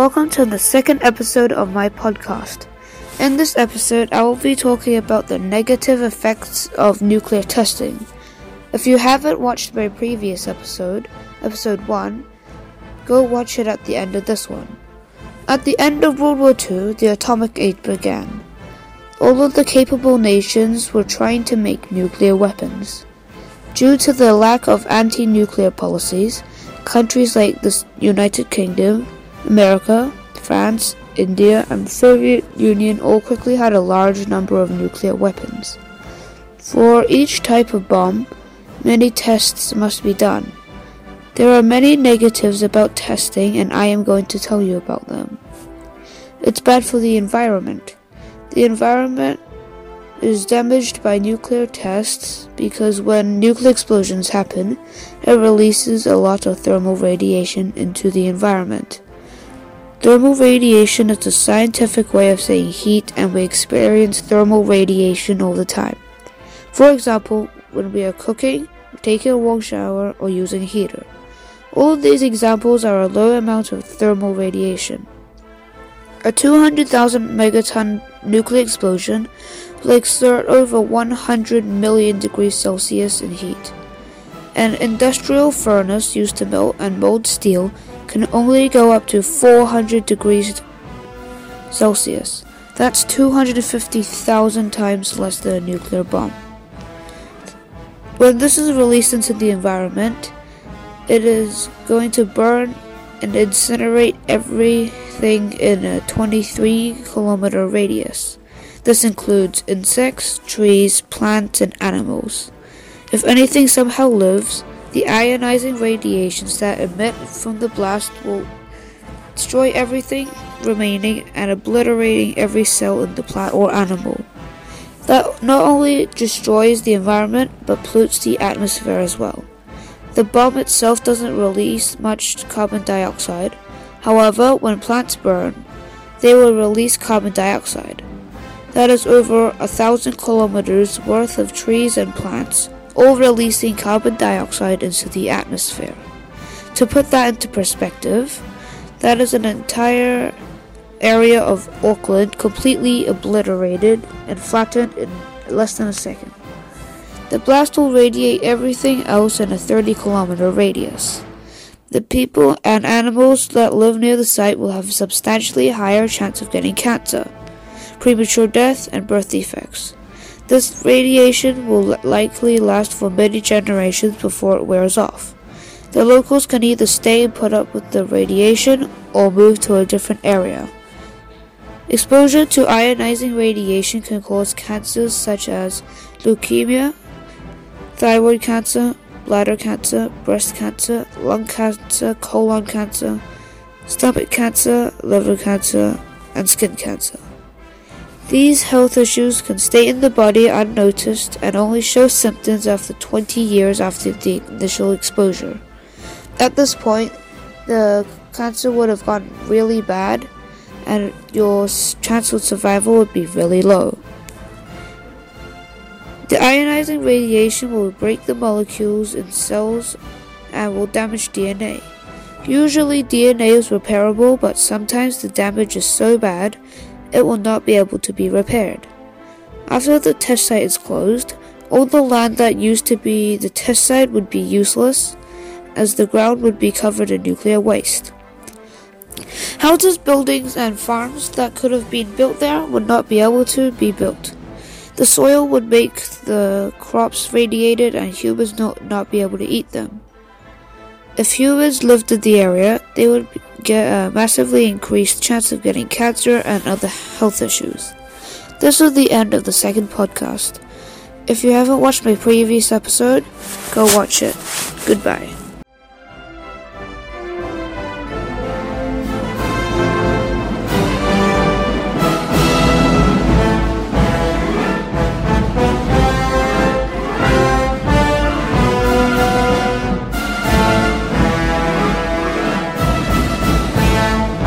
Welcome to the second episode of my podcast. In this episode, I will be talking about the negative effects of nuclear testing. If you haven't watched my previous episode, episode 1, go watch it at the end of this one. At the end of World War II, the atomic age began. All of the capable nations were trying to make nuclear weapons. Due to the lack of anti nuclear policies, countries like the United Kingdom, America, France, India, and the Soviet Union all quickly had a large number of nuclear weapons. For each type of bomb, many tests must be done. There are many negatives about testing, and I am going to tell you about them. It's bad for the environment. The environment is damaged by nuclear tests because when nuclear explosions happen, it releases a lot of thermal radiation into the environment. Thermal radiation is a scientific way of saying heat, and we experience thermal radiation all the time. For example, when we are cooking, taking a warm shower, or using a heater. All these examples are a low amount of thermal radiation. A 200,000 megaton nuclear explosion will exert over 100 million degrees Celsius in heat. An industrial furnace used to melt and mold steel can only go up to 400 degrees Celsius. That's 250,000 times less than a nuclear bomb. When this is released into the environment, it is going to burn and incinerate everything in a 23 kilometer radius. This includes insects, trees, plants, and animals. If anything somehow lives, the ionizing radiations that emit from the blast will destroy everything remaining and obliterating every cell in the plant or animal. That not only destroys the environment but pollutes the atmosphere as well. The bomb itself doesn't release much carbon dioxide. However, when plants burn, they will release carbon dioxide. That is over a thousand kilometers worth of trees and plants all releasing carbon dioxide into the atmosphere. To put that into perspective, that is an entire area of Auckland completely obliterated and flattened in less than a second. The blast will radiate everything else in a 30 kilometer radius. The people and animals that live near the site will have a substantially higher chance of getting cancer, premature death, and birth defects. This radiation will likely last for many generations before it wears off. The locals can either stay and put up with the radiation or move to a different area. Exposure to ionizing radiation can cause cancers such as leukemia, thyroid cancer, bladder cancer, breast cancer, lung cancer, colon cancer, stomach cancer, liver cancer, and skin cancer. These health issues can stay in the body unnoticed and only show symptoms after 20 years after the initial exposure. At this point, the cancer would have gone really bad and your chance of survival would be really low. The ionizing radiation will break the molecules in cells and will damage DNA. Usually, DNA is repairable, but sometimes the damage is so bad it will not be able to be repaired. After the test site is closed, all the land that used to be the test site would be useless, as the ground would be covered in nuclear waste. Houses, buildings, and farms that could have been built there would not be able to be built. The soil would make the crops radiated and humans not, not be able to eat them. If humans lived in the area, they would get a massively increased chance of getting cancer and other health issues. This is the end of the second podcast. If you haven't watched my previous episode, go watch it. Goodbye.